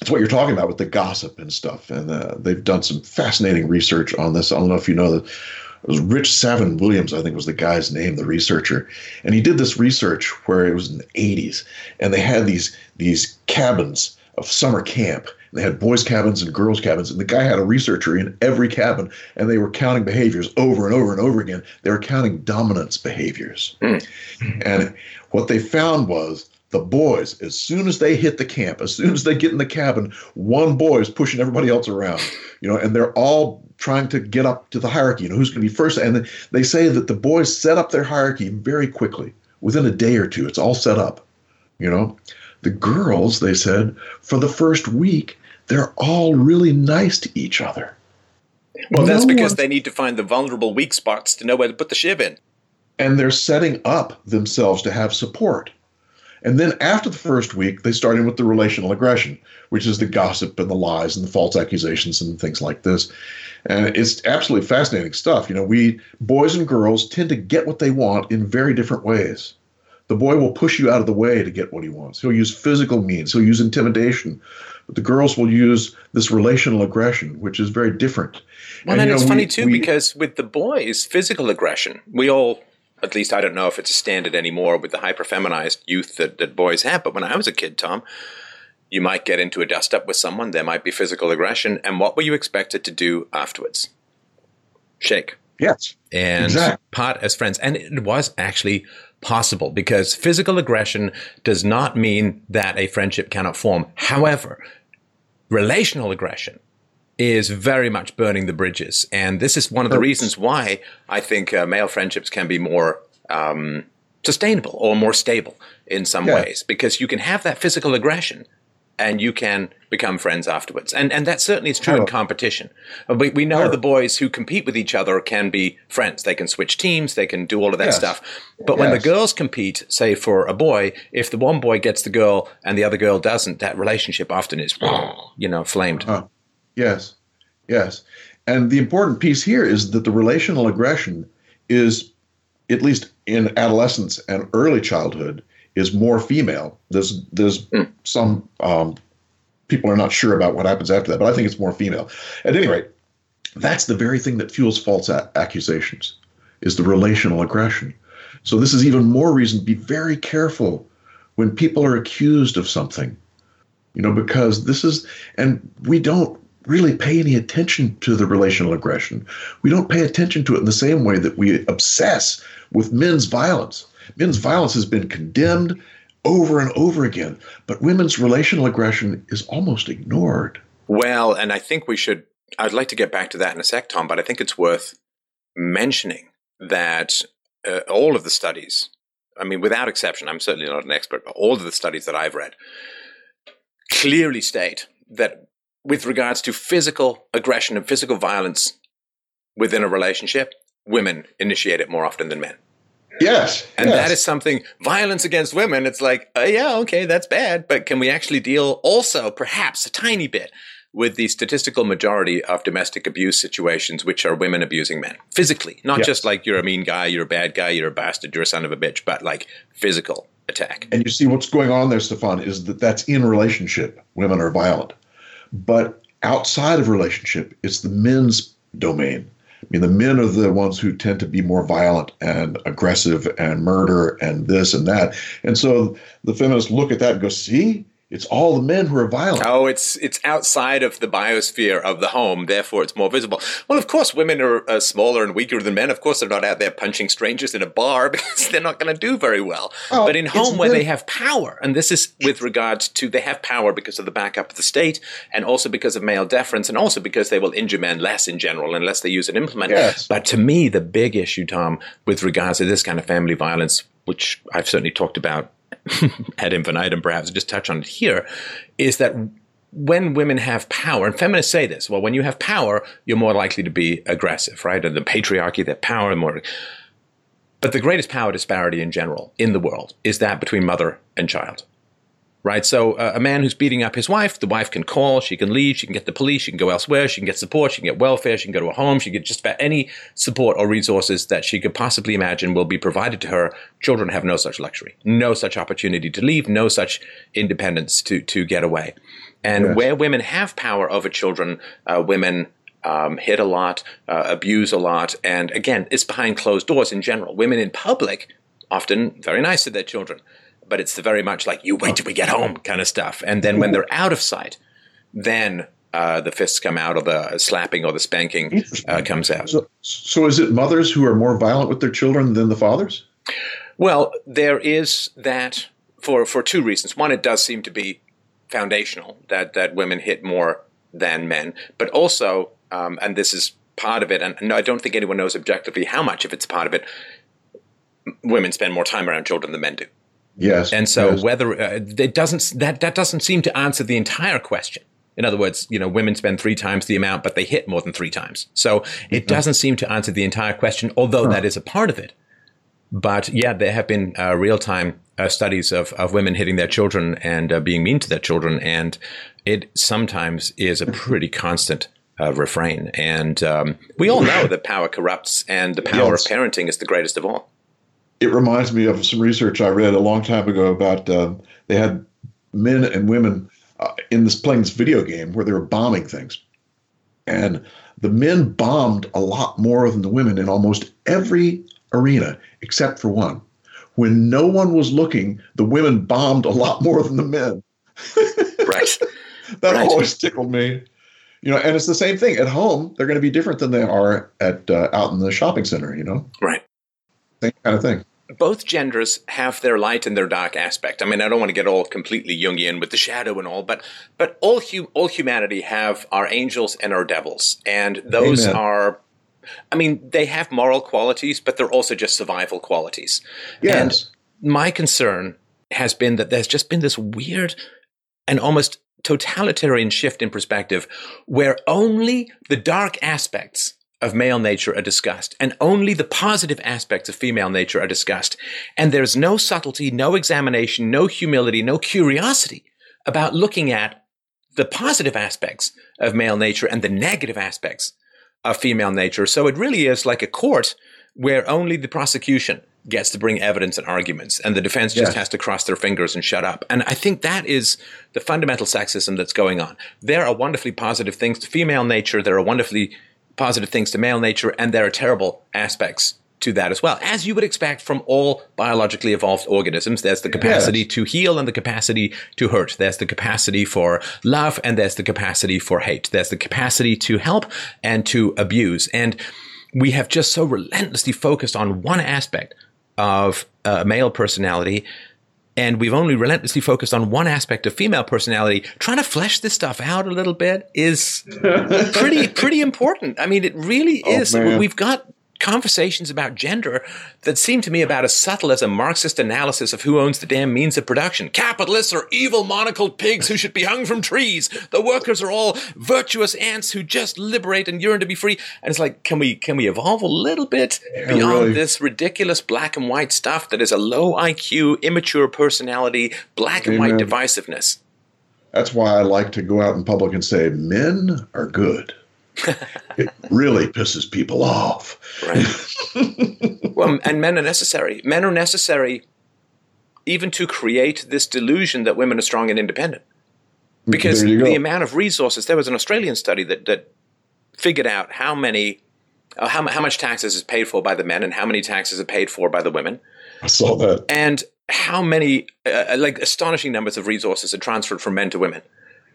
it's what you're talking about with the gossip and stuff. And uh, they've done some fascinating research on this. I don't know if you know that it was Ritch Savin-Williams, I think was the guy's name, the researcher, and he did this research where it was in the 80s, and they had these these cabins of summer camp. They had boys' cabins and girls' cabins, and the guy had a researcher in every cabin, and they were counting behaviors over and over and over again. They were counting dominance behaviors, mm. and what they found was the boys, as soon as they hit the camp, as soon as they get in the cabin, one boy is pushing everybody else around, you know, and they're all trying to get up to the hierarchy, you know, who's going to be first. And they say that the boys set up their hierarchy very quickly, within a day or two. It's all set up, you know. The girls, they said, for the first week, they're all really nice to each other. Well, no that's because they need to find the vulnerable weak spots to know where to put the shiv in. And they're setting up themselves to have support. And then after the first week, they start in with the relational aggression, which is the gossip and the lies and the false accusations and things like this. And it's absolutely fascinating stuff. You know, we boys and girls tend to get what they want in very different ways. The boy will push you out of the way to get what he wants. He'll use physical means, he'll use intimidation. But the girls will use this relational aggression, which is very different. Well, and, it's know, funny we, too, we, because with the boys, physical aggression, we all at least I don't know if it's a standard anymore with the hyper feminized youth that, that boys have. But when I was a kid, Tom, you might get into a dust up with someone, there might be physical aggression, and what were you expected to do afterwards? Shake. Yes. And exactly. part as friends. And it was actually possible because physical aggression does not mean that a friendship cannot form. However, relational aggression is very much burning the bridges. And this is one of the reasons why I think uh, male friendships can be more um, sustainable or more stable in some yeah. ways because you can have that physical aggression and you can become friends afterwards. And and that certainly is true oh. in competition. Uh, we, we know sure. the boys who compete with each other can be friends. They can switch teams. They can do all of that yes. stuff. But yes. when the girls compete, say for a boy, if the one boy gets the girl and the other girl doesn't, that relationship often is, you know, flamed. Uh, yes, yes. And the important piece here is that the relational aggression is, at least in adolescence and early childhood, is more female. There's there's mm. some um, people are not sure about what happens after that, but I think it's more female. At any rate, that's the very thing that fuels false a- accusations is the relational aggression. So this is even more reason to be very careful when people are accused of something. You know, because this is and we don't really pay any attention to the relational aggression. We don't pay attention to it in the same way that we obsess with men's violence. Men's violence has been condemned over and over again, but women's relational aggression is almost ignored. Well, and I think we should, I'd like to get back to that in a sec, Tom, but I think it's worth mentioning that uh, all of the studies, I mean, without exception, I'm certainly not an expert, but all of the studies that I've read clearly state that with regards to physical aggression and physical violence within a relationship, women initiate it more often than men. Yes. And yes. that is something, violence against women, it's like, uh, yeah, okay, that's bad. But can we actually deal also, perhaps a tiny bit, with the statistical majority of domestic abuse situations, which are women abusing men physically, not yes. just like you're a mean guy, you're a bad guy, you're a bastard, you're a son of a bitch, but like physical attack. And you see what's going on there, Stefan, is that that's in relationship. Women are violent. But outside of relationship, it's the men's domain. I mean, the men are the ones who tend to be more violent and aggressive and murder and this and that. And so the feminists look at that and go, see, it's all the men who are violent. Oh, it's it's outside of the biosphere of the home, therefore it's more visible. Well, of course, women are uh, smaller and weaker than men. Of course, they're not out there punching strangers in a bar because they're not going to do very well. Oh, but in home, where they have power, and this is with regards to they have power because of the backup of the state, and also because of male deference, and also because they will injure men less in general unless they use an implement. Yes. But to me, the big issue, Tom, with regards to this kind of family violence, which I've certainly talked about ad infinitum, perhaps, just touch on it here, is that when women have power, and feminists say this, well, when you have power, you're more likely to be aggressive, right? And the patriarchy, that power, more. But the greatest power disparity in general in the world is that between mother and child right? So uh, a man who's beating up his wife, the wife can call, she can leave, she can get the police, she can go elsewhere, she can get support, she can get welfare, she can go to a home, she can get just about any support or resources that she could possibly imagine will be provided to her. Children have no such luxury, no such opportunity to leave, no such independence to to get away. And yes. where women have power over children, uh, women um, hit a lot, uh, abuse a lot, and again, it's behind closed doors in general. Women in public often very nice to their children but it's the very much like you wait till we get home kind of stuff. And then when they're out of sight, then uh, the fists come out, or the slapping or the spanking uh, comes out. So, so, is it mothers who are more violent with their children than the fathers? Well, there is that for for two reasons. One, it does seem to be foundational that that women hit more than men, but also, um, and this is part of it, and I don't think anyone knows objectively how much of it's part of it. Women spend more time around children than men do. Yes. And so yes. whether uh, it doesn't that that doesn't seem to answer the entire question. In other words, you know, women spend three times the amount, but they hit more than three times. So it mm-hmm. doesn't seem to answer the entire question, although huh. that is a part of it. But yeah, there have been uh, real time uh, studies of, of women hitting their children and uh, being mean to their children. And it sometimes is a pretty constant uh, refrain. And um, we all know that power corrupts and the power yes. of parenting is the greatest of all it reminds me of some research I read a long time ago about uh, they had men and women uh, in this playing this video game where they were bombing things, and the men bombed a lot more than the women in almost every arena except for one. When no one was looking, the women bombed a lot more than the men. right. that right. always tickled me. You know, and it's the same thing at home. They're going to be different than they are at uh, out in the shopping center. You know, right? Same kind of thing both genders have their light and their dark aspect. I mean, I don't want to get all completely Jungian with the shadow and all, but but all hu- all humanity have our angels and our devils, and those Amen. are. I mean, they have moral qualities, but they're also just survival qualities. Yes. And my concern has been that there's just been this weird and almost totalitarian shift in perspective where only the dark aspects of male nature are discussed, and only the positive aspects of female nature are discussed. And there's no subtlety, no examination, no humility, no curiosity about looking at the positive aspects of male nature and the negative aspects of female nature. So it really is like a court where only the prosecution gets to bring evidence and arguments, and the defense just Yes. has to cross their fingers and shut up. And I think that is the fundamental sexism that's going on. There are wonderfully positive things to female nature, there are wonderfully positive things to male nature, and there are terrible aspects to that as well. As you would expect from all biologically evolved organisms, there's the capacity to heal and the capacity to hurt. There's the capacity for love and there's the capacity for hate. There's the capacity to help and to abuse. And we have just so relentlessly focused on one aspect of uh, male personality and we've only relentlessly focused on one aspect of female personality. Trying to flesh this stuff out a little bit is pretty pretty important. I mean, it really Oh, is. man. We've got conversations about gender that seem to me about as subtle as a Marxist analysis of who owns the damn means of production. Capitalists are evil monocled pigs who should be hung from trees. The workers are all virtuous ants who just liberate and yearn to be free. And it's like, can we can we evolve a little bit beyond really. this ridiculous black and white stuff that is a low IQ, immature personality, black and white divisiveness? That's why I like to go out in public and say men are good. It really pisses people off. Right. well, and men are necessary. Men are necessary even to create this delusion that women are strong and independent. Because you go. the amount of resources, there was an Australian study that, that figured out how many, uh, how, how much taxes is paid for by the men and how many taxes are paid for by the women, I saw that. and how many, uh, like astonishing numbers of resources are transferred from men to women.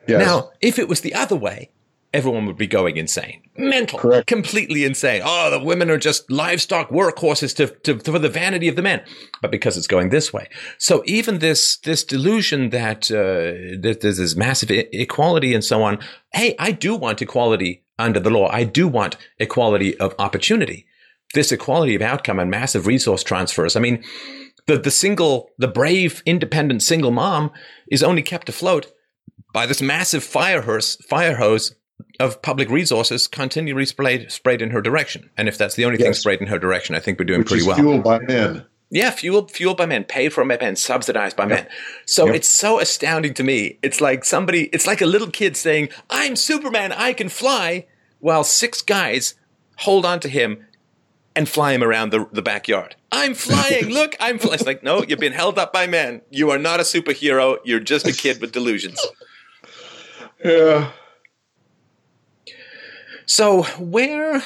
Yes. Now, if it was the other way, everyone would be going insane. Mental. Correct. Completely insane. Oh, the women are just livestock workhorses to, to, for the vanity of the men. But because it's going this way. So even this, this delusion that, uh, that there's this massive I- equality and so on. Hey, I do want equality under the law. I do want equality of opportunity. This equality of outcome and massive resource transfers. I mean, the, the single, the brave, independent single mom is only kept afloat by this massive fire hose, fire hose of public resources continually sprayed, sprayed in her direction. And if that's the only thing Yes. sprayed in her direction, I think we're doing Which pretty well. fueled by men. Yeah, fueled fueled by men, paid for by men, subsidized by men. So Yep. it's so astounding to me. It's like somebody, it's like a little kid saying, "I'm Superman, I can fly," while six guys hold on to him and fly him around the, the backyard. I'm flying. Look, I'm flying. It's like, no, you've been held up by men. You are not a superhero. You're just a kid with delusions. Yeah. So, where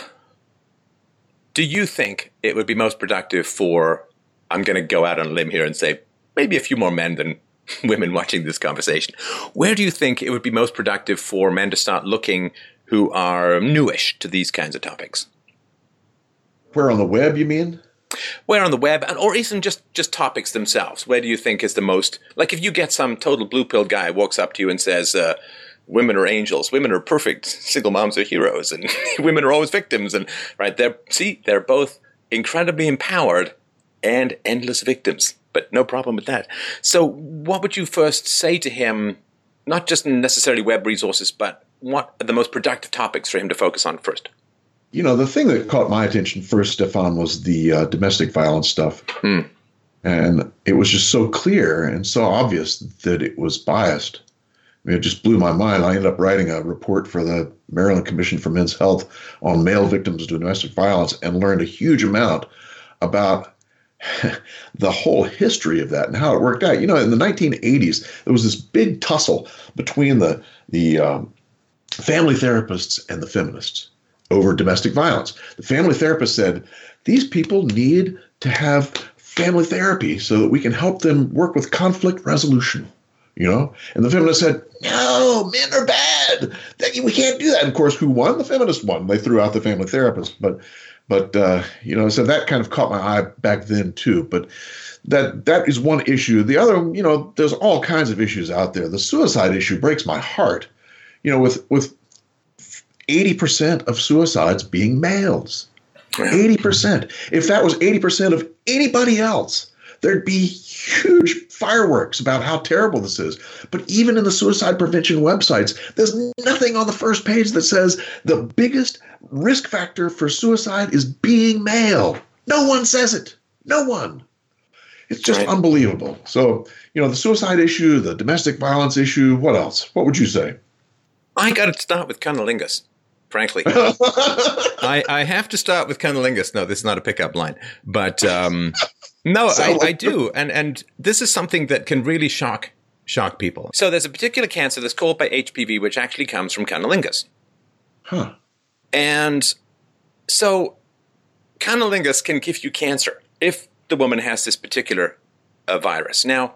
do you think it would be most productive for? I'm going to go out on a limb here and say maybe a few more men than women watching this conversation. Where do you think it would be most productive for men to start looking who are newish to these kinds of topics? Where on the web, you mean? Where on the web, and or even just just topics themselves? Where do you think is the most like if you get some total blue pill guy walks up to you and says, uh, "Women are angels, women are perfect, single moms are heroes, and women are always victims," and right, they're see, they're both incredibly empowered and endless victims, but no problem with that. So, what would you first say to him? Not just necessarily web resources, but what are the most productive topics for him to focus on first? You know, the thing that caught my attention first, Stefan, was the uh, domestic violence stuff. Hmm. And it was just so clear and so obvious that it was biased. Mean, it just blew my mind. I ended up writing a report for the Maryland Commission for Men's Health on male victims of domestic violence and learned a huge amount about the whole history of that and how it worked out. You know, in the 1980s, there was this big tussle between the the um, family therapists and the feminists over domestic violence. The family therapist said these people need to have family therapy so that we can help them work with conflict resolution. You know, and the feminist said, "No, men are bad. That- We can't do that." And of course, who won? The feminist won. They threw out the family therapist, but but uh, you know, so that kind of caught my eye back then too. But that that is one issue. The other, you know, there's all kinds of issues out there. The suicide issue breaks my heart. You know, with with 80% of suicides being males. 80%. If that was 80% of anybody else, there'd be huge fireworks about how terrible this is. But even in the suicide prevention websites, there's nothing on the first page that says the biggest risk factor for suicide is being male. No one says it. No one. It's just Right. unbelievable. So, you know, the suicide issue, the domestic violence issue, what else? What would you say? I got to start with cunnilingus. frankly. I, I have to start with cunnilingus. No, this is not a pickup line, but um, no, I, I do, and and this is something that can really shock shock people. So there's a particular cancer that's caused by HPV, which actually comes from cunnilingus. Huh. And so cunnilingus can give you cancer if the woman has this particular uh, virus. Now,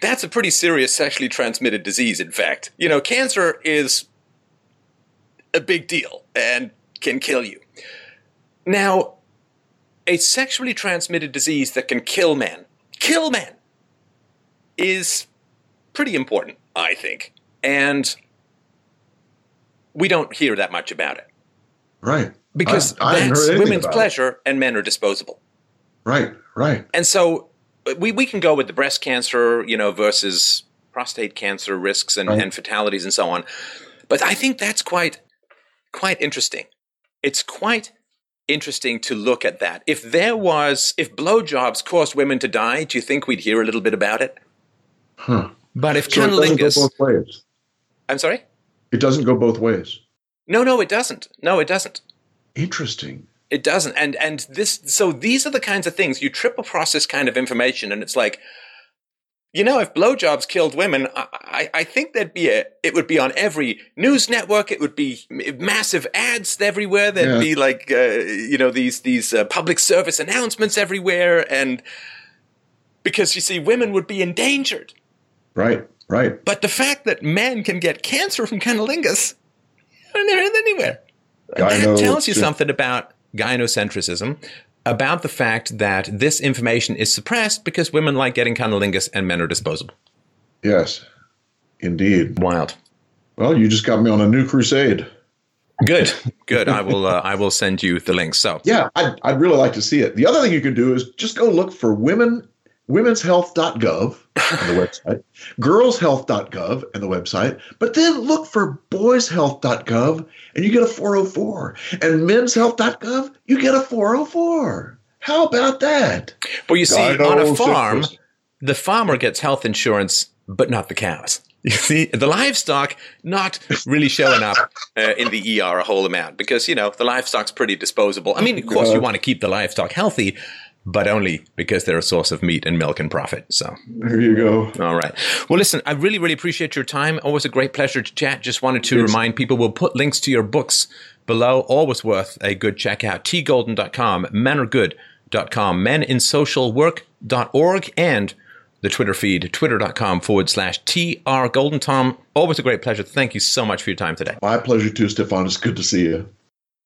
that's a pretty serious sexually transmitted disease, in fact. You know, cancer is a big deal and can kill you. Now, a sexually transmitted disease that can kill men, kill men, is pretty important, I think. And we don't hear that much about it. Right. Because I, I that's women's pleasure it. and men are disposable. Right, right. And so we, we can go with the breast cancer, you know, versus prostate cancer risks and, right. and fatalities and so on. But I think that's quite quite interesting. It's quite interesting to look at that. If there was if blowjobs caused women to die, do you think we'd hear a little bit about it? Huh. But if so cunnilingus, both ways. I'm sorry. It doesn't go both ways. No, no, it doesn't. No, it doesn't. Interesting. It doesn't. And and this so these are the kinds of things you trip across this kind of information, and it's like, you know, if blowjobs killed women, I, I, I think there'd be a it would be on every news network. It would be massive ads everywhere. There'd yeah. be like uh, you know these these uh, public service announcements everywhere, and because you see, women would be endangered. Right. Right. But the fact that men can get cancer from cunnilingus, they're anywhere. Gyno, that tells you something about gynocentrism, about the fact that this information is suppressed because women like getting cunnilingus and men are disposable. Yes, indeed. Wild. Well, you just got me on a new crusade. Good, good. I will. Uh, I will send you the link. So yeah, I'd, I'd really like to see it. The other thing you could do is just go look for women womenshealth.gov on the website, girlshealth.gov and the website, but then look for boyshealth.gov and you get a 404. And menshealth.gov, you get a 404. How about that? Well, you see, on a farm, the farmer gets health insurance, but not the cows. You see, the livestock not really showing up uh, in the ER a whole amount because, you know, the livestock's pretty disposable. I mean, of course, you want to keep the livestock healthy, but only because they're a source of meat and milk and profit. So there you go. All right. Well, listen, I really, really appreciate your time. Always a great pleasure to chat. Just wanted to yes. remind people we'll put links to your books below. Always worth a good check out. tgolden.com, menaregood.com, meninsocialwork.org, and the Twitter feed, twitter.com forward slash TR Golden. Tom, always a great pleasure. Thank you so much for your time today. My pleasure too, Stefan. It's good to see you.